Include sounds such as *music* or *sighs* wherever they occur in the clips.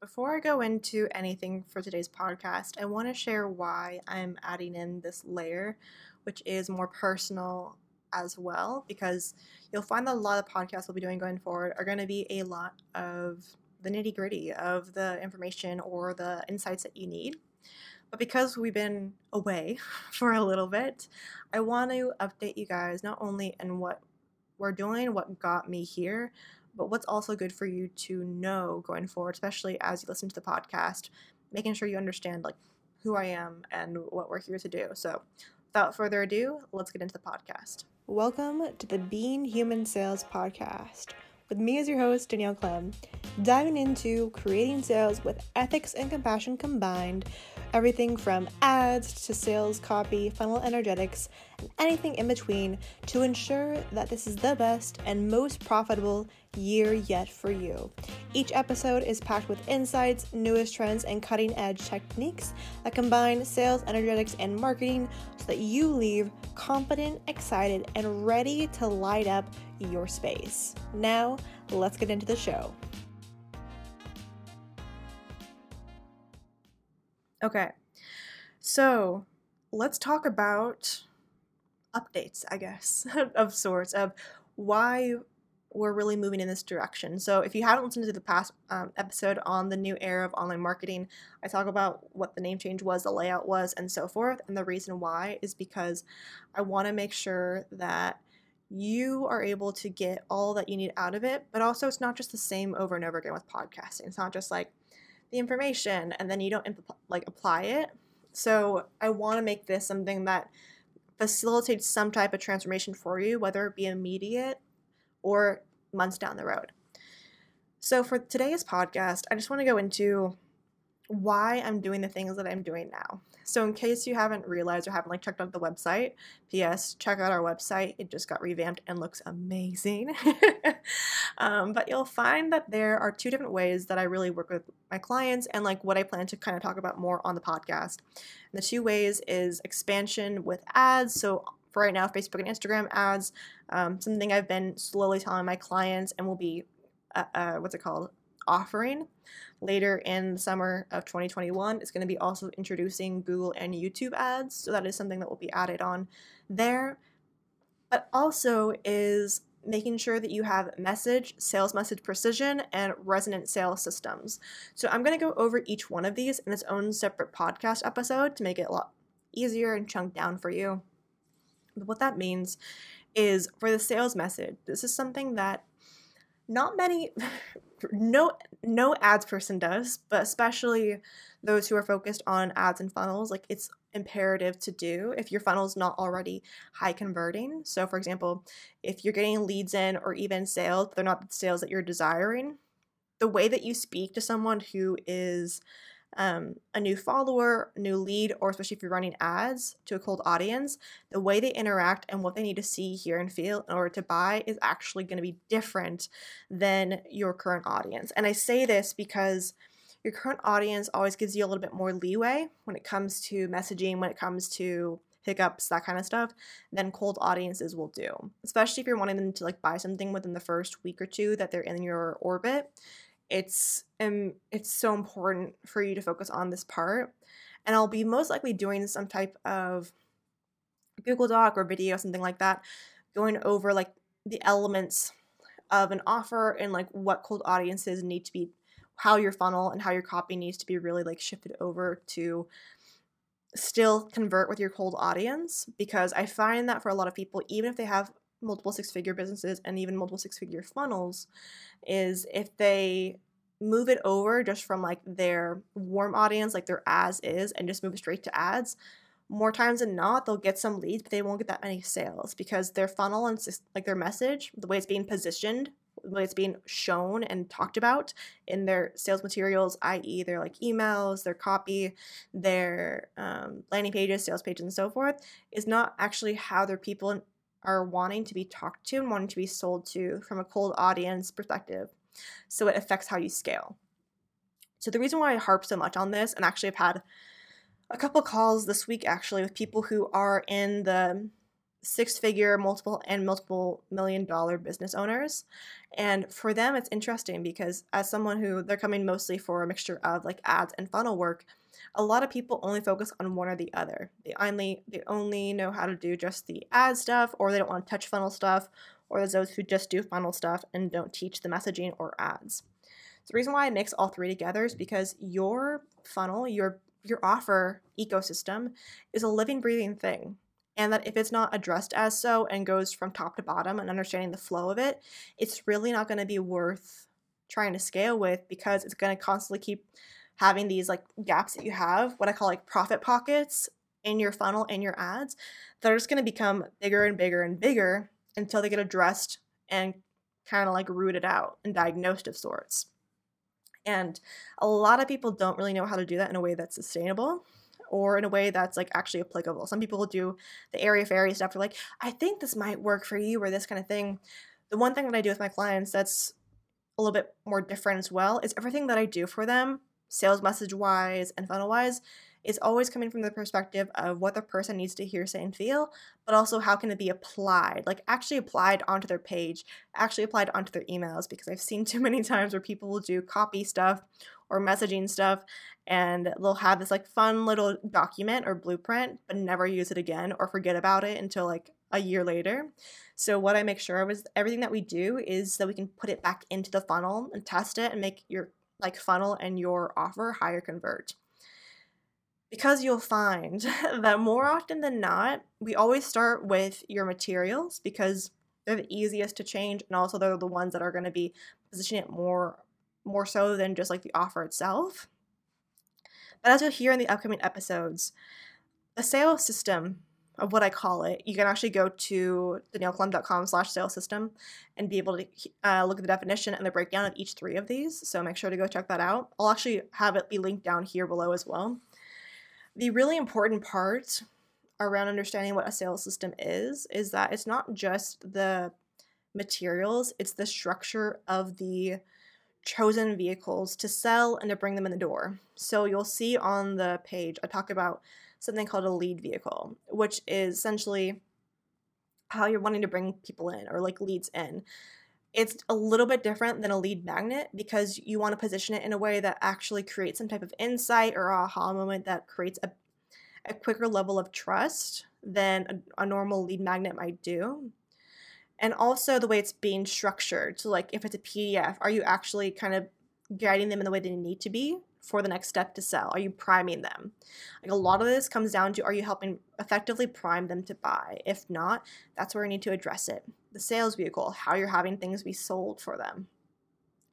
Before I go into anything for today's podcast, I want to share why I'm adding in this layer, which is more personal as well, because you'll find that a lot of podcasts we'll be doing going forward are going to be a lot of the nitty gritty of the information or the insights that you need. But because we've been away *laughs* for a little bit, I want to update you guys not only in what we're doing, what got me here, but what's also good for you to know going forward, especially as you listen to the podcast, making sure you understand like who I am and what we're here to do. So, without further ado, let's get into the podcast. Welcome to the Being Human Sales podcast with me as your host, Danielle Clem, diving into creating sales with ethics and compassion combined, everything from ads to sales copy, funnel energetics, anything in between to ensure that this is the best and most profitable year yet for you. Each episode is packed with insights, newest trends, and cutting edge techniques that combine sales, energetics, and marketing so that you leave confident, excited, and ready to light up your space. Now, let's get into the show. Okay, so let's talk about updates, I guess, *laughs* of sorts, of why we're really moving in this direction. So, if you haven't listened to the past um, episode on the new era of online marketing, I talk about what the name change was, the layout was, and so forth. And the reason why is because I want to make sure that you are able to get all that you need out of it, but also it's not just the same over and over again with podcasting. It's not just like the information and then you don't like apply it. So, I want to make this something that facilitates some type of transformation for you, whether it be immediate or months down the road. So, for today's podcast, I just want to go into why I'm doing the things that I'm doing now. So, in case you haven't realized or haven't like checked out the website, P.S. Check out our website. It just got revamped and looks amazing. *laughs* um, but you'll find that there are two different ways that I really work with my clients and like what I plan to kind of talk about more on the podcast. And the two ways is expansion with ads. So for right now, Facebook and Instagram ads. Um, something I've been slowly telling my clients and will be, uh, uh, what's it called, offering later in the summer of 2021 It's going to be also introducing Google and YouTube ads. So that is something that will be added on there. But also is making sure that you have message, sales message precision, and resonant sales systems. So I'm going to go over each one of these in its own separate podcast episode to make it a lot easier and chunked down for you. But what that means is for the sales message, this is something that not many no no ads person does, but especially those who are focused on ads and funnels, like it's imperative to do if your funnel's not already high converting. So for example, if you're getting leads in or even sales, but they're not the sales that you're desiring, the way that you speak to someone who is um, a new follower, new lead, or especially if you're running ads to a cold audience, the way they interact and what they need to see, hear, and feel in order to buy is actually going to be different than your current audience. And I say this because your current audience always gives you a little bit more leeway when it comes to messaging, when it comes to hiccups, that kind of stuff, than cold audiences will do. Especially if you're wanting them to like buy something within the first week or two that they're in your orbit it's um it's so important for you to focus on this part. And i'll be most likely doing some type of google doc or video something like that going over like the elements of an offer and like what cold audiences need to be how your funnel and how your copy needs to be really like shifted over to still convert with your cold audience because i find that for a lot of people even if they have multiple six figure businesses and even multiple six figure funnels is if they move it over just from like their warm audience, like their as is, and just move it straight to ads, more times than not, they'll get some leads, but they won't get that many sales because their funnel and like their message, the way it's being positioned, the way it's being shown and talked about in their sales materials, i.e., their like emails, their copy, their um, landing pages, sales pages, and so forth, is not actually how their people are wanting to be talked to and wanting to be sold to from a cold audience perspective. So it affects how you scale. So the reason why I harp so much on this, and actually I've had a couple calls this week actually with people who are in the six figure multiple and multiple million dollar business owners and for them it's interesting because as someone who they're coming mostly for a mixture of like ads and funnel work a lot of people only focus on one or the other. They only they only know how to do just the ad stuff or they don't want to touch funnel stuff or there's those who just do funnel stuff and don't teach the messaging or ads. The reason why i mix all three together is because your funnel your your offer ecosystem is a living breathing thing. And that if it's not addressed as so and goes from top to bottom and understanding the flow of it, it's really not going to be worth trying to scale with because it's going to constantly keep having these like gaps that you have, what I call like profit pockets in your funnel and your ads that are just going to become bigger and bigger and bigger until they get addressed and kind of like rooted out and diagnosed of sorts. And a lot of people don't really know how to do that in a way that's sustainable or in a way that's like actually applicable. Some people will do the area fairy stuff. They're like, I think this might work for you or this kind of thing. The one thing that I do with my clients that's a little bit more different as well is everything that I do for them, sales message wise and funnel wise, is always coming from the perspective of what the person needs to hear, say, and feel, but also how can it be applied, like actually applied onto their page, actually applied onto their emails, because I've seen *laughs* too many times where people will do copy stuff or messaging stuff and they'll have this like fun little document or blueprint but never use it again or forget about it until like a year later. So what I make sure of is everything that we do is that we can put it back into the funnel and test it and make your like funnel and your offer higher convert. Because you'll find *laughs* that more often than not, we always start with your materials because they're the easiest to change and also they're the ones that are going to be positioning it more more so than just like the offer itself. But as you'll hear in the upcoming episodes, the sales system of what I call it, you can actually go to danielleclem.com slash sales system and be able to uh, look at the definition and the breakdown of each three of these. So make sure to go check that out. I'll actually have it be linked down here below as well. The really important part around understanding what a sales system is, is that it's not just the materials, it's the structure of the chosen vehicles to sell and to bring them in the door. So you'll see on the page, I talk about something called a lead vehicle, which is essentially how you're wanting to bring people in or like leads in. It's a little bit different than a lead magnet because you want to position it in a way that actually creates some type of insight or aha moment that creates a, a quicker level of trust than a, a normal lead magnet might do and also the way it's being structured. So, like if it's a PDF, are you actually kind of guiding them in the way they need to be for the next step to sell? Are you priming them? Like a lot of this comes down to are you helping effectively prime them to buy? If not, that's where you need to address it. The sales vehicle, how you're having things be sold for them.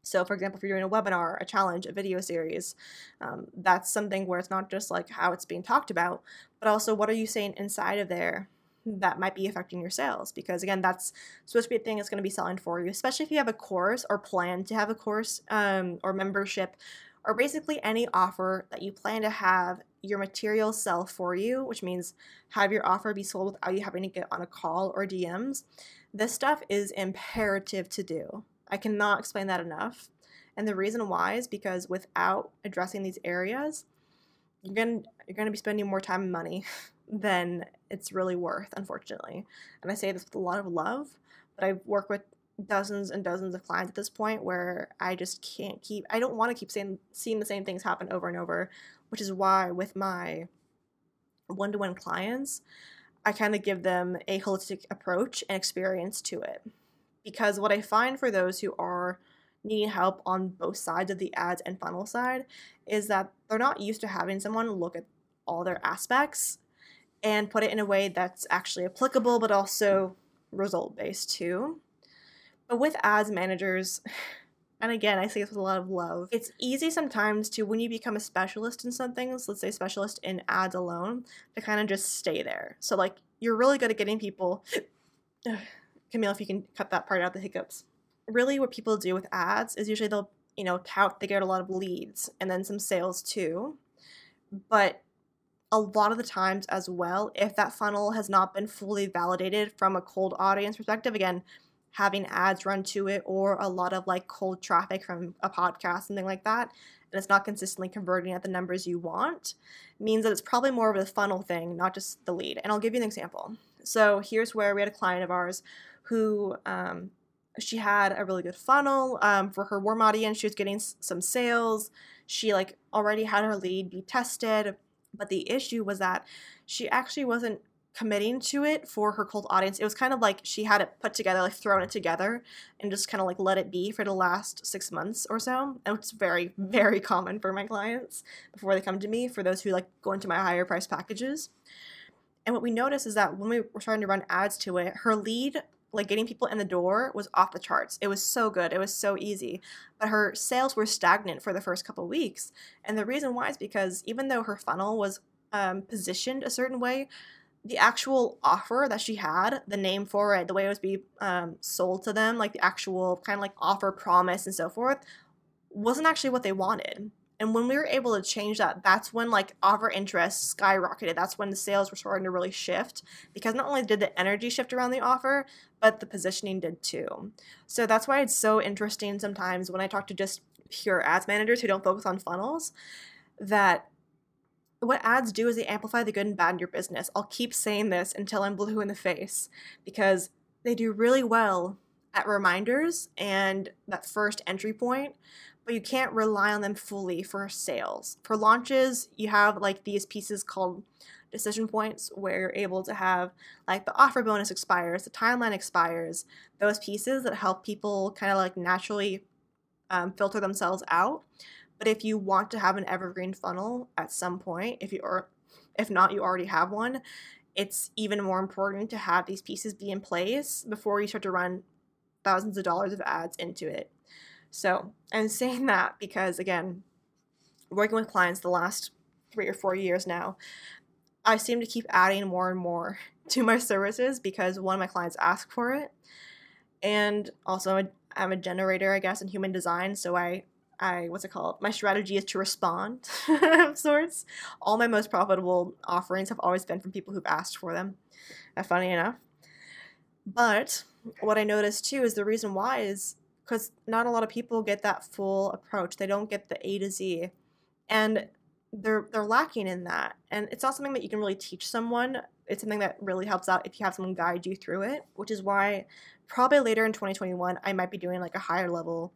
So, for example, if you're doing a webinar, a challenge, a video series, um, that's something where it's not just like how it's being talked about, but also what are you saying inside of there that might be affecting your sales because again that's supposed to be a thing that's going to be selling for you especially if you have a course or plan to have a course um, or membership or basically any offer that you plan to have your material sell for you which means have your offer be sold without you having to get on a call or dms this stuff is imperative to do i cannot explain that enough and the reason why is because without addressing these areas you're going to you're going to be spending more time and money *laughs* than it's really worth, unfortunately. And I say this with a lot of love, but I work with dozens and dozens of clients at this point where I just can't keep I don't want to keep saying seeing the same things happen over and over, which is why with my one-to-one clients, I kind of give them a holistic approach and experience to it. Because what I find for those who are needing help on both sides of the ads and funnel side is that they're not used to having someone look at all their aspects and put it in a way that's actually applicable but also result based too. But with ads managers, *sighs* and again, I say this with a lot of love, it's easy sometimes to, when you become a specialist in some things, let's say specialist in ads alone, to kind of just stay there. So, like, you're really good at getting people. *sighs* Camille, if you can cut that part out, the hiccups. Really, what people do with ads is usually they'll, you know, tout, they get a lot of leads and then some sales too. But a lot of the times as well, if that funnel has not been fully validated from a cold audience perspective, again, having ads run to it or a lot of like cold traffic from a podcast, something like that, and it's not consistently converting at the numbers you want, means that it's probably more of a funnel thing, not just the lead. And I'll give you an example. So here's where we had a client of ours who um, she had a really good funnel um, for her warm audience. She was getting s- some sales. She like already had her lead be tested, but the issue was that she actually wasn't committing to it for her cold audience. It was kind of like she had it put together, like thrown it together, and just kind of like let it be for the last six months or so. And it's very, *laughs* very common for my clients before they come to me, for those who like go into my higher price packages. And what we noticed is that when we were starting to run ads to it, her lead, like getting people in the door, was off the charts. It was so good. It was so easy. But her sales were stagnant for the first couple weeks. And the reason why is because even though her funnel was um, positioned a certain way, the actual offer that she had, the name for it, the way it was be um, sold to them, like the actual kind of like offer promise and so forth, wasn't actually what they wanted. And when we were able to change that, that's when like offer interest skyrocketed. That's when the sales were starting to really shift because not only did the energy shift around the offer, but the positioning did too. So that's why it's so interesting sometimes when I talk to just pure ads managers who don't focus on funnels that what ads do is they amplify the good and bad in your business. I'll keep saying this until I'm blue in the face because they do really well at reminders and that first entry point, but you can't rely on them fully for sales. For launches, you have like these pieces called decision points where you're able to have like the offer bonus expires, the timeline expires, those pieces that help people kind of like naturally um, filter themselves out. But if you want to have an evergreen funnel at some point, if you are if not you already have one, it's even more important to have these pieces be in place before you start to run thousands of dollars of ads into it. So, I'm *laughs* saying that because again, working with clients the last 3 or 4 years now, I seem to keep adding more and more *laughs* to my services because one of my clients asked for it. And also I'm a generator, I guess, in human design, so I I what's it called? My strategy is to respond *laughs* of sorts. All my most profitable offerings have always been from people who've asked for them. Uh, funny enough. But what I noticed too is the reason why is because not a lot of people get that full approach. They don't get the A to Z. And they're they're lacking in that. And it's not something that you can really teach someone. It's something that really helps out if you have someone guide you through it, which is why probably later in 2021 I might be doing like a higher level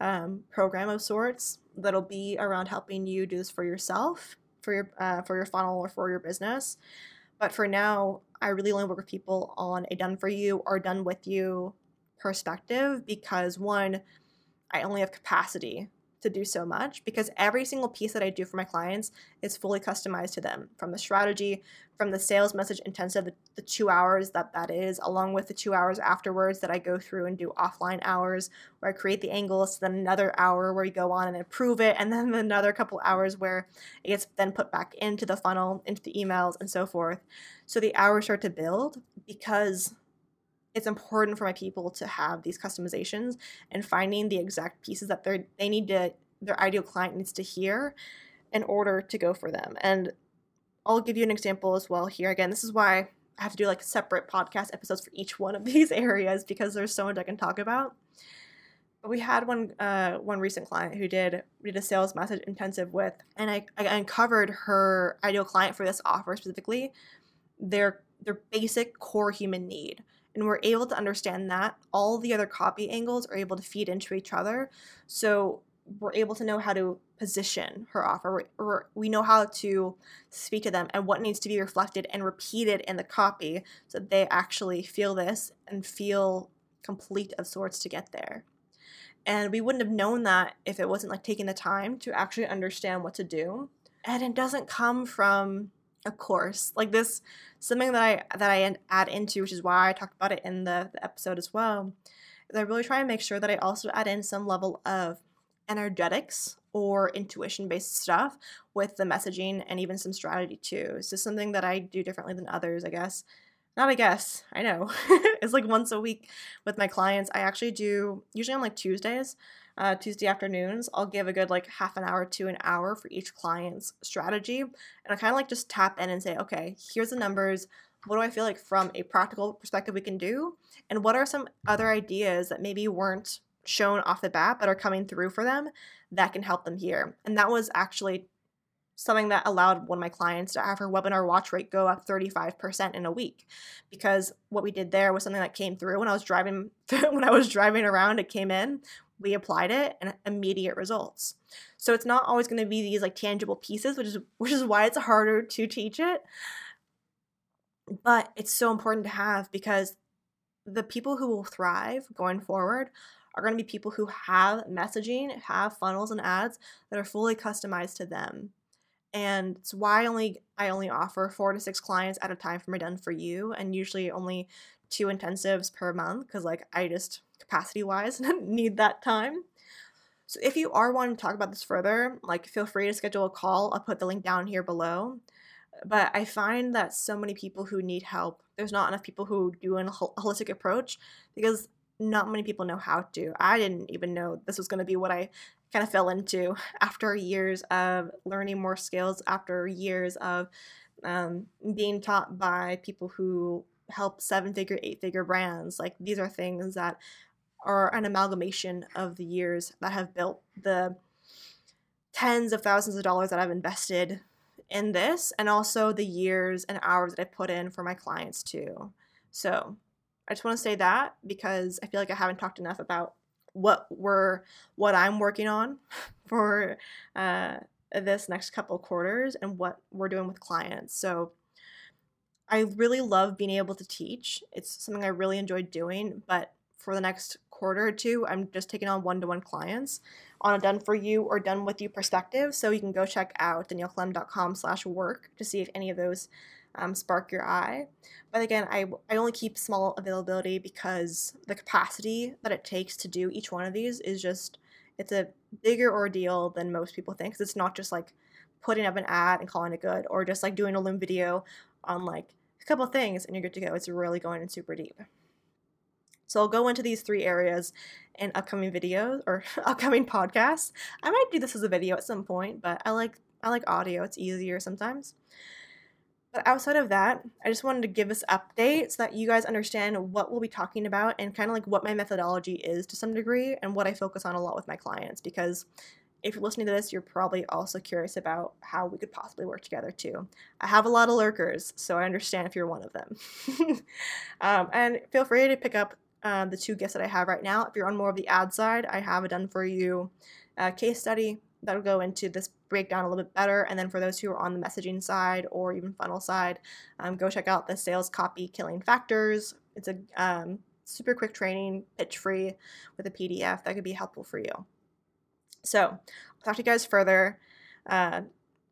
um, program of sorts that'll be around helping you do this for yourself, for your uh, for your funnel or for your business. But for now, I really only work with people on a done for you or done with you perspective because one, I only have capacity to do so much because every single piece that I do for my clients is fully customized to them from the strategy, from the sales message intensive, the, two hours that that is, along with the two hours afterwards that I go through and do offline hours where I create the angles, then another hour where you go on and improve it, and then *laughs* another couple hours where it gets then put back into the funnel, into the emails, and so forth. So the hours start to build because it's important for my people to have these customizations and finding the exact pieces that they they need to their ideal client needs to hear in order to go for them. And I'll give you an example as well here. Again, this is why I have to do like separate podcast episodes for each one of *laughs* these areas because there's so much I can talk about. But we had one uh, one recent client who did did a sales message intensive with, and I, I uncovered her ideal client for this offer specifically, their their basic core human need and we're able to understand that all the other copy angles are able to feed into each other. So we're able to know how to position her offer or we know how to speak to them and what needs to be reflected and repeated in the copy so that they actually feel this and feel complete of sorts to get there. And we wouldn't have known that if it wasn't like taking the time to actually understand what to do. And it doesn't come from a course. Like this something that i that i add into which is why i talked about it in the, the episode as well is i really try and make sure that i also add in some level of energetics or intuition based stuff with the messaging and even some strategy too. So something that i do differently than others i guess. Not i guess. I know. *laughs* It's like once a week with my clients. I actually do usually on like tuesdays uh, Tuesday afternoons, I'll give a good like half an hour to an hour for each client's strategy. And I kind of like just tap in and say, okay, here's the numbers. What do I feel like from a practical perspective we can do? And what are some other ideas that maybe weren't shown off the bat but are coming through for them that can help them here? And that was actually something that allowed one of my clients to have her webinar watch rate go up 35% in a week because what we did there was something that came through when I was driving *laughs* when I was driving around it came in we applied it and immediate results so it's not always going to be these like tangible pieces which is which is why it's harder to teach it but it's so important to have because the people who will thrive going forward are going to be people who have messaging, have funnels and ads that are fully customized to them. And it's why I only I only offer four to six clients at a time for my done for you, and usually only two intensives per month because like I just capacity wise *laughs* need that time. So if you are wanting to talk about this further, like feel free to schedule a call. I'll put the link down here below. But I find that so many people who need help, there's not enough people who do a holistic approach because not many people know how to. I didn't even know this was going to be what I kind of fell into *laughs* after years of learning more skills, after years of um, being taught by people who help seven figure, eight figure brands. Like these are things that are an amalgamation of the years that have built the tens of thousands of dollars that I've invested in this and also the years and hours that I put in for my clients too. So I just want to say that because I feel like I haven't talked enough about what we're what I'm working on *laughs* for uh, this next couple quarters and what we're doing with clients. So I really love being able to teach. It's something I really enjoy doing, but for the next quarter or two, I'm just taking on one-to-one clients on a done for you or done with you perspective. So you can go check out danielleclem.com slash work to see if any of those um, spark your eye. But again, I, I only keep small availability because the capacity that it takes to do each one of these is just, it's a bigger ordeal than most people think. Because it's not just like putting up an ad and calling it good or just like doing a Loom video on like a couple things and you're good to go. It's really going in super deep. So I'll go into these three areas in upcoming videos or *laughs* upcoming podcasts. I might do this as a video at some point, but I like I like audio. It's easier sometimes. But outside of that, I just wanted to give this update so that you guys understand what we'll be talking about and kind of like what my methodology is to some degree and what I focus on a lot with my clients. Because if you're listening to this, you're probably also curious about how we could possibly work together too. I have a lot of lurkers, so I understand if you're one of them. *laughs* um, and feel free to pick up um, the two guests that I have right now. If you're on more of the ad side, I have a done for you uh, case study that'll go into this breakdown a little bit better. And then for those who are on the messaging side or even funnel side, um, go check out the sales copy killing factors. It's a um, super quick training, pitch free with a PDF that could be helpful for you. So I'll talk to you guys further uh,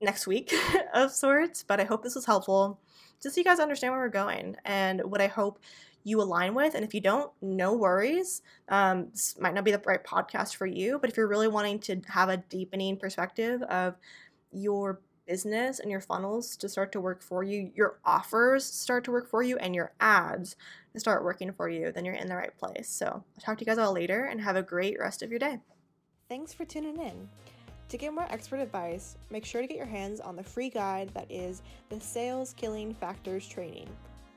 next week *laughs* of sorts, but I hope this was helpful just so you guys understand where we're going and what I hope you align with. And if you don't, no worries. Um, this might not be the right podcast for you, but if you're really wanting to have a deepening perspective of your business and your funnels to start to work for you, your offers start to work for you, and your ads to start working for you, then you're in the right place. So I'll talk to you guys all later and have a great rest of your day. Thanks for tuning in. To get more expert advice, make sure to get your hands on the free guide that is the Sales Killing Factors Training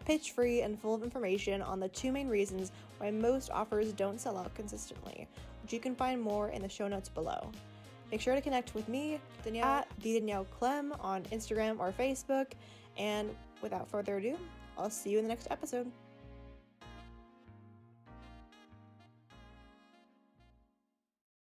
pitch free and full of information on the two main reasons why most offers don't sell out consistently, which you can find more in the show notes below. Make sure to connect with me, Danielle, at the Danielle Clem on Instagram or Facebook. And without further ado, I'll see you in the next episode.